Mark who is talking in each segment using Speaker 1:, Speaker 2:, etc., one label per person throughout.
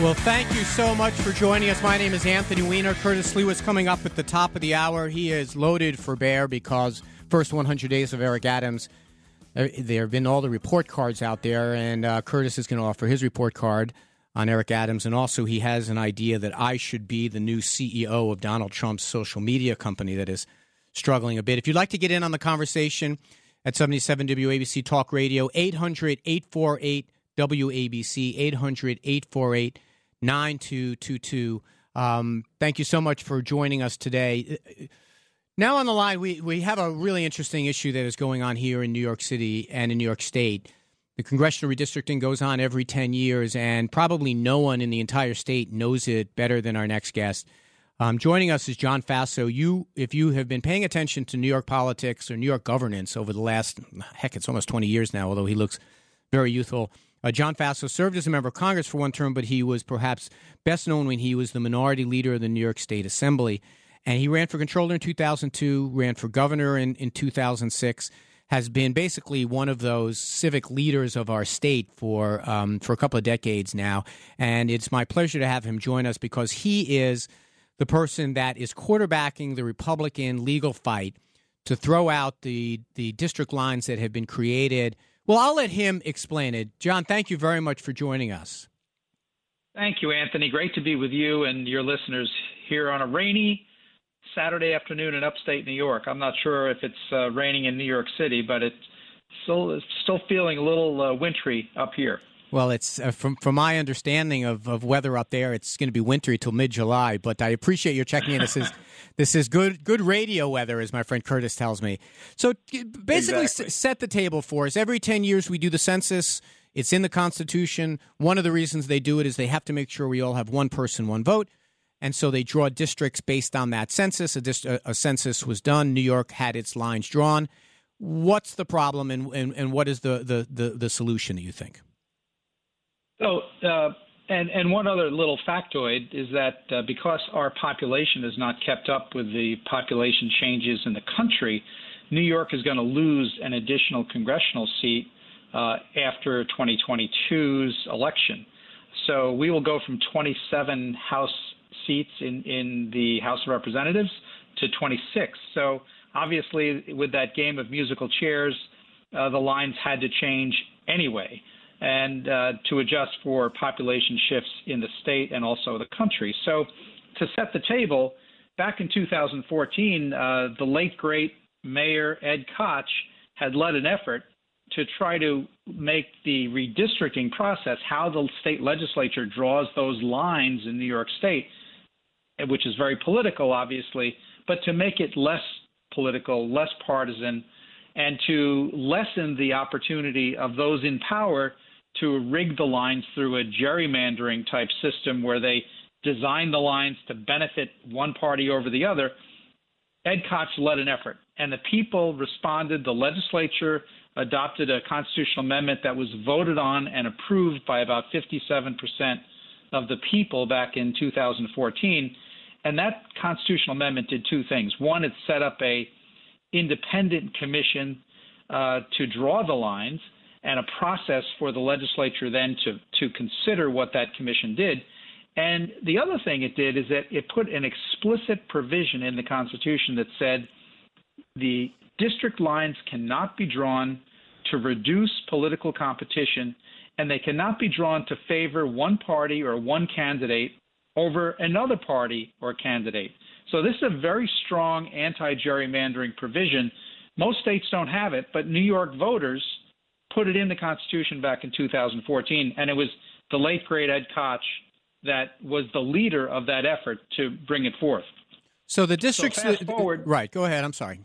Speaker 1: Well, thank you so much for joining us. My name is Anthony Weiner. Curtis Lee was coming up at the top of the hour. He is loaded for bear because first 100 days of Eric Adams. uh, There have been all the report cards out there, and uh, Curtis is going to offer his report card on Eric Adams. And also, he has an idea that I should be the new CEO of Donald Trump's social media company that is struggling a bit. If you'd like to get in on the conversation at 77 WABC Talk Radio, 800 848 WABC, 800 848 9222. Um, thank you so much for joining us today. Now on the line, we, we have a really interesting issue that is going on here in New York City and in New York State. The congressional redistricting goes on every 10 years, and probably no one in the entire state knows it better than our next guest. Um, joining us is John Faso. You, if you have been paying attention to New York politics or New York governance over the last, heck, it's almost 20 years now, although he looks very youthful. Uh, John Faso served as a member of Congress for one term, but he was perhaps best known when he was the minority leader of the New York State Assembly. And he ran for controller in 2002, ran for governor in, in 2006, has been basically one of those civic leaders of our state for, um, for a couple of decades now. And it's my pleasure to have him join us because he is the person that is quarterbacking the Republican legal fight to throw out the, the district lines that have been created – well, I'll let him explain it. John, thank you very much for joining us.
Speaker 2: Thank you, Anthony. Great to be with you and your listeners here on a rainy Saturday afternoon in upstate New York. I'm not sure if it's uh, raining in New York City, but it's still it's still feeling a little uh, wintry up here.
Speaker 1: Well, it's uh, from from my understanding of, of weather up there, it's going to be wintry till mid July. But I appreciate your checking in. This is this is good good radio weather, as my friend Curtis tells me. So basically,
Speaker 2: Exactly.
Speaker 1: s- set the table for us. Every ten years, we do the census. It's in the Constitution. One of the reasons they do it is they have to make sure we all have one person, one vote. And so they draw districts based on that census. A, dist- a, a census was done. New York had its lines drawn. What's the problem, and, and, and what is the, the, the, the solution, do you think?
Speaker 2: So, uh, and and one other little factoid is that uh, because our population is not kept up with the population changes in the country, New York is going to lose an additional congressional seat uh, after 2022's election. So we will go from 27 House seats in in the House of Representatives to 26. So obviously, with that game of musical chairs, uh, the lines had to change anyway and uh, to adjust for population shifts in the state and also the country. So, to set the table, back in 2014, uh, the late great Mayor Ed Koch had led an effort to try to make the redistricting process, how the state legislature draws those lines in New York State, which is very political, obviously, but to make it less political, less partisan, and to lessen the opportunity of those in power to rig the lines through a gerrymandering type system where they design the lines to benefit one party over the other. Ed Koch led an effort, and the people responded. The legislature adopted a constitutional amendment that was voted on and approved by about 57% of the people back in 2014. And that constitutional amendment did two things. One, it set up a independent commission uh, to draw the lines and a process for the legislature then to, to consider what that commission did. And the other thing it did is that it put an explicit provision in the Constitution that said the district lines cannot be drawn to reduce political competition and they cannot be drawn to favor one party or one candidate over another party or candidate. So this is a very strong anti-gerrymandering provision. Most states don't have it, but New York voters put it in the Constitution back in 2014, and it was the late great Ed Koch that was the leader of that effort to bring it forth.
Speaker 1: So the districts,
Speaker 2: so fast forward,
Speaker 1: right? Go ahead. I'm sorry.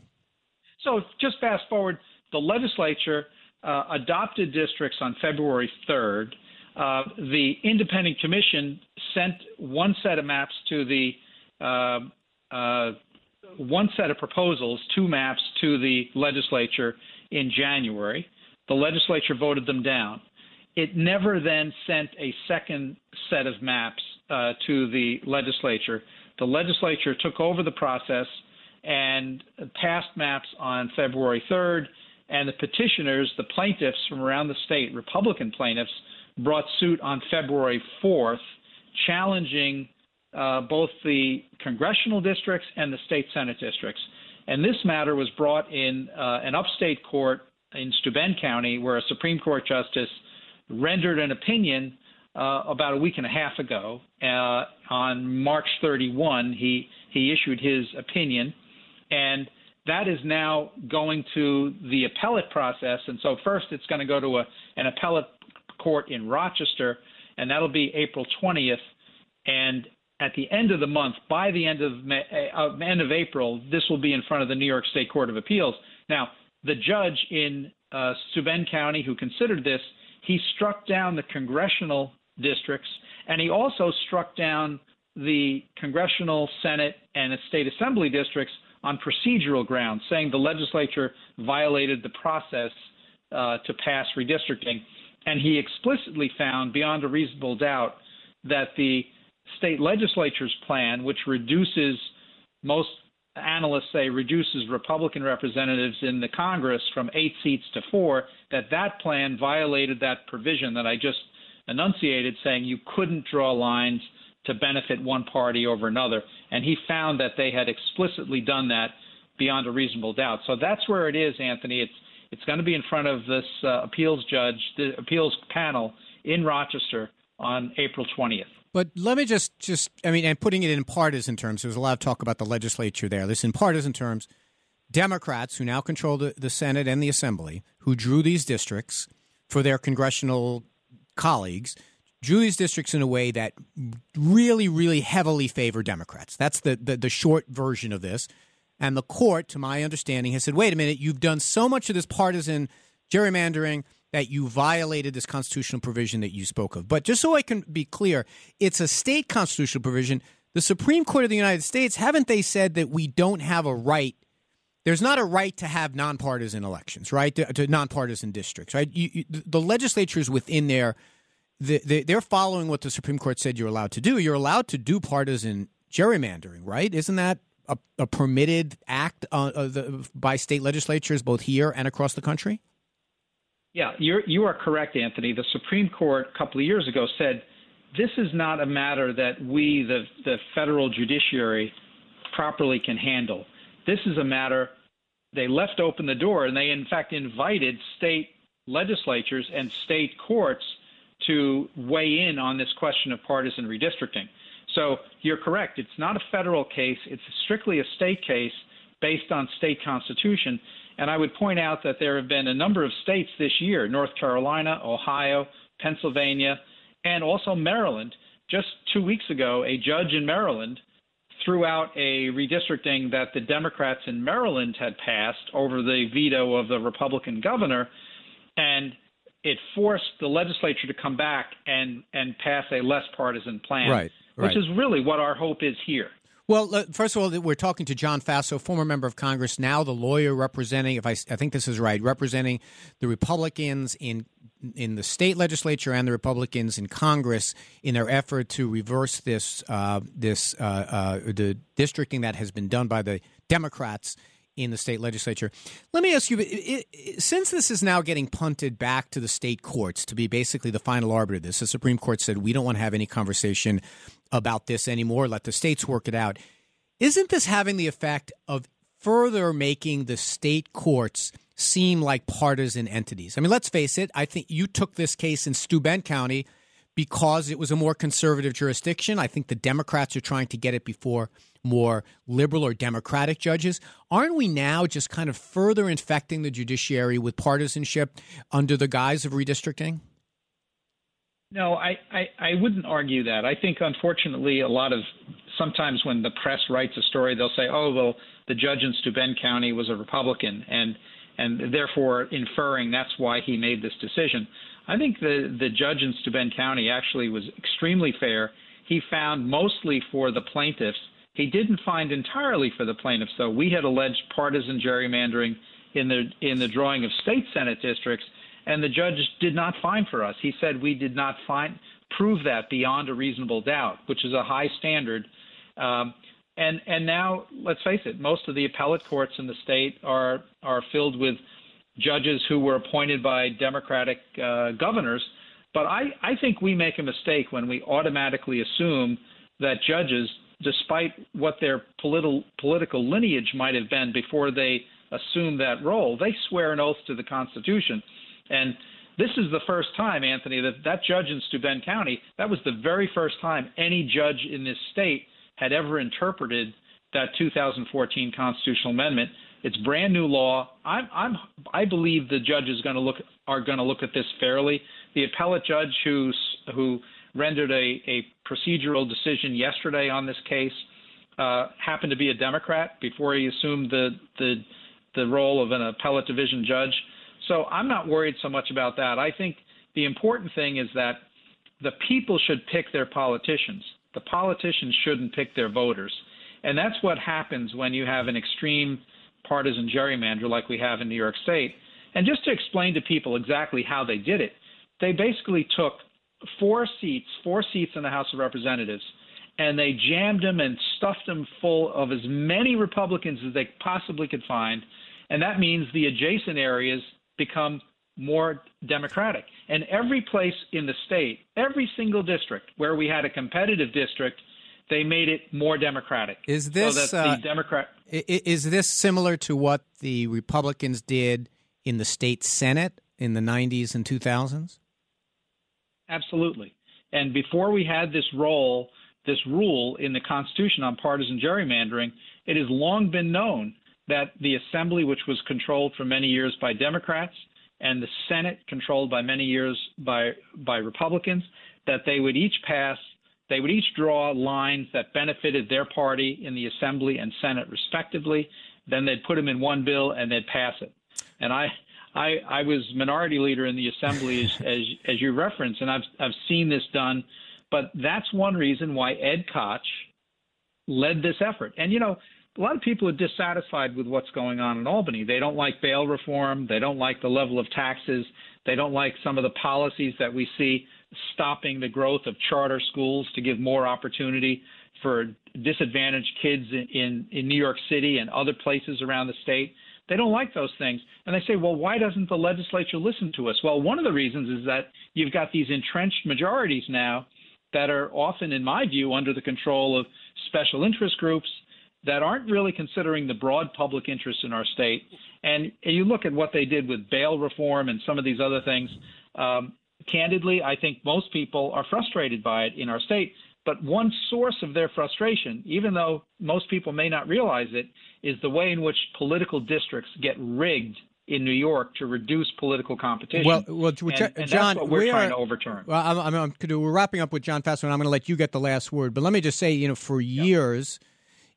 Speaker 2: So just fast forward, the legislature uh, adopted districts on February 3rd. Uh, the independent commission sent one set of maps to the uh, uh, one set of proposals, two maps to the legislature in January. The legislature voted them down. It never then sent a second set of maps uh, to the legislature. The legislature took over the process and passed maps on February 3rd, and the petitioners, the plaintiffs from around the state, Republican plaintiffs, brought suit on February 4th, challenging uh, both the congressional districts and the state senate districts. And this matter was brought in uh, an upstate court in Steuben County, where a Supreme Court justice rendered an opinion uh, about a week and a half ago. Uh, on March 31, he he issued his opinion, and that is now going to the appellate process. And so first, it's going to go to a, an appellate court in Rochester, and that'll be April 20th. And at the end of the month, by the end of May, uh, end of April, this will be in front of the New York State Court of Appeals. Now, the judge in uh, County who considered this, he struck down the congressional districts, and he also struck down the congressional, Senate, and state assembly districts on procedural grounds, saying the legislature violated the process uh, to pass redistricting. And he explicitly found, beyond a reasonable doubt, that the state legislature's plan, which reduces most analysts say reduces Republican representatives in the Congress from eight seats to four, that that plan violated that provision that I just enunciated, saying you couldn't draw lines to benefit one party over another. And he found that they had explicitly done that beyond a reasonable doubt. So that's where it is, Anthony. It's it's going to be in front of this uh, appeals judge, the appeals panel in Rochester on April 20th.
Speaker 1: But let me just, just I mean, and putting it in partisan terms, there was a lot of talk about the legislature there. This in partisan terms, Democrats who now control the, the Senate and the Assembly, who drew these districts for their congressional colleagues, drew these districts in a way that really, really heavily favor Democrats. That's the, the, the short version of this. And the court, to my understanding, has said, wait a minute, you've done so much of this partisan gerrymandering that you violated this constitutional provision that you spoke of. But just so I can be clear, it's a state constitutional provision. The Supreme Court of the United States, haven't they said that we don't have a right? There's not a right to have nonpartisan elections, right? To, to nonpartisan districts, right? You, you, the legislature is within their, the, they're following what the Supreme Court said you're allowed to do. You're allowed to do partisan gerrymandering, right? Isn't that a, a permitted act uh, the, by state legislatures both here and across the country?
Speaker 2: Yeah, you're, you are correct, Anthony. The Supreme Court a couple of years ago said this is not a matter that we, the, the federal judiciary, properly can handle. This is a matter they left open the door, and they in fact invited state legislatures and state courts to weigh in on this question of partisan redistricting. So you're correct. It's not a federal case. It's strictly a state case based on state constitution. And I would point out that there have been a number of states this year North Carolina, Ohio, Pennsylvania, and also Maryland. Just two weeks ago, a judge in Maryland threw out a redistricting that the Democrats in Maryland had passed over the veto of the Republican governor. And it forced the legislature to come back and, and pass a less partisan plan,
Speaker 1: right, right.
Speaker 2: which is really what our hope is here.
Speaker 1: Well, first of all, we're talking to John Faso, former member of Congress, now the lawyer representing, if I, I think this is right, representing the Republicans in in the state legislature and the Republicans in Congress in their effort to reverse this uh, this uh, uh, the districting that has been done by the Democrats in the state legislature. Let me ask you: it, it, since this is now getting punted back to the state courts to be basically the final arbiter of this, the Supreme Court said we don't want to have any conversation about this anymore. Let the states work it out. Isn't this having the effect of further making the state courts seem like partisan entities. I mean, let's face it. I think you took this case in Steuben County because it was a more conservative jurisdiction. I think the Democrats are trying to get it before more liberal or democratic judges. Aren't we now just kind of further infecting the judiciary with partisanship under the guise of redistricting?
Speaker 2: No, I, I, I wouldn't argue that. I think, unfortunately, a lot of sometimes when the press writes a story, they'll say, oh, well, the judge in Steuben County was a Republican, and and therefore inferring that's why he made this decision. I think the the judge in Steuben County actually was extremely fair. He found mostly for the plaintiffs. He didn't find entirely for the plaintiffs, though. We had alleged partisan gerrymandering in the in the drawing of state senate districts, and the judge did not find for us. He said we did not find prove that beyond a reasonable doubt, which is a high standard. Um, and and now let's face it, most of the appellate courts in the state are are filled with judges who were appointed by Democratic uh, governors. But I, I think we make a mistake when we automatically assume that judges, despite what their political political lineage might have been before they assume that role, they swear an oath to the Constitution. And this is the first time, Anthony, that that judge in Steuben County, that was the very first time any judge in this state had ever interpreted that 2014 constitutional amendment. It's brand new law. I'm, I'm, I believe the judges going to look are going to look at this fairly. The appellate judge who who rendered a, a procedural decision yesterday on this case uh, happened to be a Democrat before he assumed the the the role of an appellate division judge. So I'm not worried so much about that. I think the important thing is that the people should pick their politicians. The politicians shouldn't pick their voters. And that's what happens when you have an extreme partisan gerrymander like we have in New York State. And just to explain to people exactly how they did it, they basically took four seats, four seats in the House of Representatives, and they jammed them and stuffed them full of as many Republicans as they possibly could find. And that means the adjacent areas become more Democratic. And every place in the state, every single district where we had a competitive district, they made it more Democratic.
Speaker 1: Is this
Speaker 2: so uh, Democrat?
Speaker 1: Is this similar to what the Republicans did in the state Senate in the 90s and 2000s?
Speaker 2: Absolutely. And before we had this role, this rule in the Constitution on partisan gerrymandering, it has long been known that the Assembly, which was controlled for many years by Democrats, and the Senate, controlled by many years by by Republicans, that they would each pass, they would each draw lines that benefited their party in the Assembly and Senate respectively. Then they'd put them in one bill and they'd pass it. And I, I, I was minority leader in the Assembly as, as, as you referenced, and I've I've seen this done. But that's one reason why Ed Koch led this effort. And you know, a lot of people are dissatisfied with what's going on in Albany. They don't like bail reform. They don't like the level of taxes. They don't like some of the policies that we see stopping the growth of charter schools to give more opportunity for disadvantaged kids in, in, in New York City and other places around the state. They don't like those things. And they say, well, why doesn't the legislature listen to us? Well, one of the reasons is that you've got these entrenched majorities now that are often, in my view, under the control of special interest groups that aren't really considering the broad public interest in our state. And, you look at what they did with bail reform and some of these other things. Um, candidly, I think most people are frustrated by it in our state. But one source of their frustration, even though most people may not realize it, is the way in which political districts get rigged in New York to reduce political competition.
Speaker 1: Well, well
Speaker 2: and, and
Speaker 1: John,
Speaker 2: we're
Speaker 1: we
Speaker 2: trying to overturn.
Speaker 1: Well, I'm, I'm, I'm, we're wrapping up with John Faso, and I'm going to let you get the last word. But let me just say, you know, for years. Yeah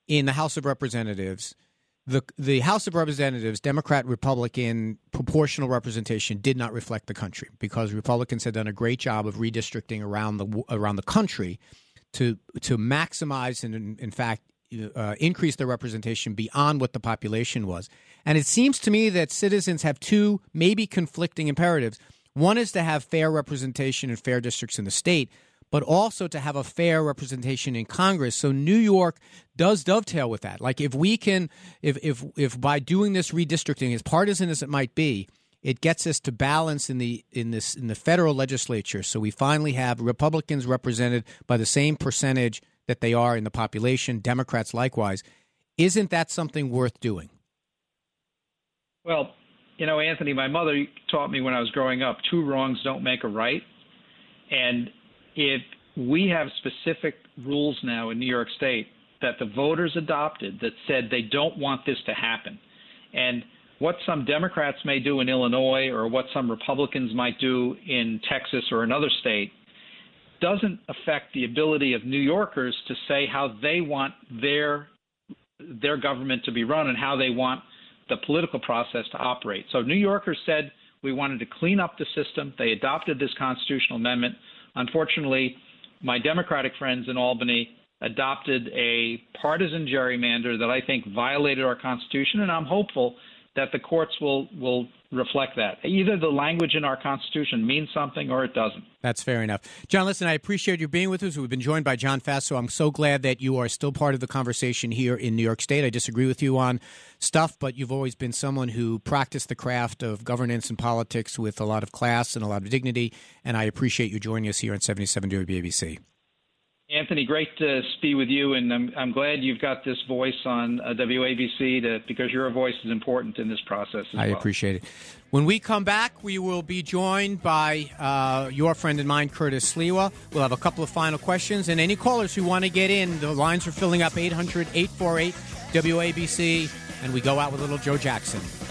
Speaker 1: in the House of Representatives, the the House of Representatives, Democrat, Republican proportional representation did not reflect the country because Republicans had done a great job of redistricting around the around the country to to maximize and in, in fact uh, increase their representation beyond what the population was. And it seems to me that citizens have two maybe conflicting imperatives. One is to have fair representation in fair districts in the state, but also to have a fair representation in Congress. So New York does dovetail with that. Like if we can, if if if by doing this redistricting, as partisan as it might be, it gets us to balance in the in this in the federal legislature. So we finally have Republicans represented by the same percentage that they are in the population, Democrats likewise. Isn't that something worth doing?
Speaker 2: Well, you know, Anthony, my mother taught me when I was growing up two wrongs don't make a right. And if we have specific rules now in New York State that the voters adopted that said they don't want this to happen. And what some Democrats may do in Illinois or what some Republicans might do in Texas or another state doesn't affect the ability of New Yorkers to say how they want their their government to be run and how they want the political process to operate. So New Yorkers said we wanted to clean up the system. They adopted this constitutional amendment. Unfortunately, my Democratic friends in Albany adopted a partisan gerrymander that I think violated our Constitution, and I'm hopeful that the courts will will reflect that. Either the language in our Constitution means something or it doesn't.
Speaker 1: That's fair enough. John, listen, I appreciate you being with us. We've been joined by John Faso. I'm so glad that you are still part of the conversation here in New York State. I disagree with you on stuff, but you've always been someone who practiced the craft of governance and politics with a lot of class and a lot of dignity, and I appreciate you joining us here on 77 WABC.
Speaker 2: Anthony, great to be with you, and I'm, I'm glad you've got this voice on uh, WABC to, because your voice is important in this process.
Speaker 1: I
Speaker 2: well.
Speaker 1: appreciate it. When we come back, we will be joined by uh, your friend and mine, Curtis Sliwa. We'll have a couple of final questions, and any callers who want to get in, the lines are filling up 800 848 WABC, and we go out with little Joe Jackson.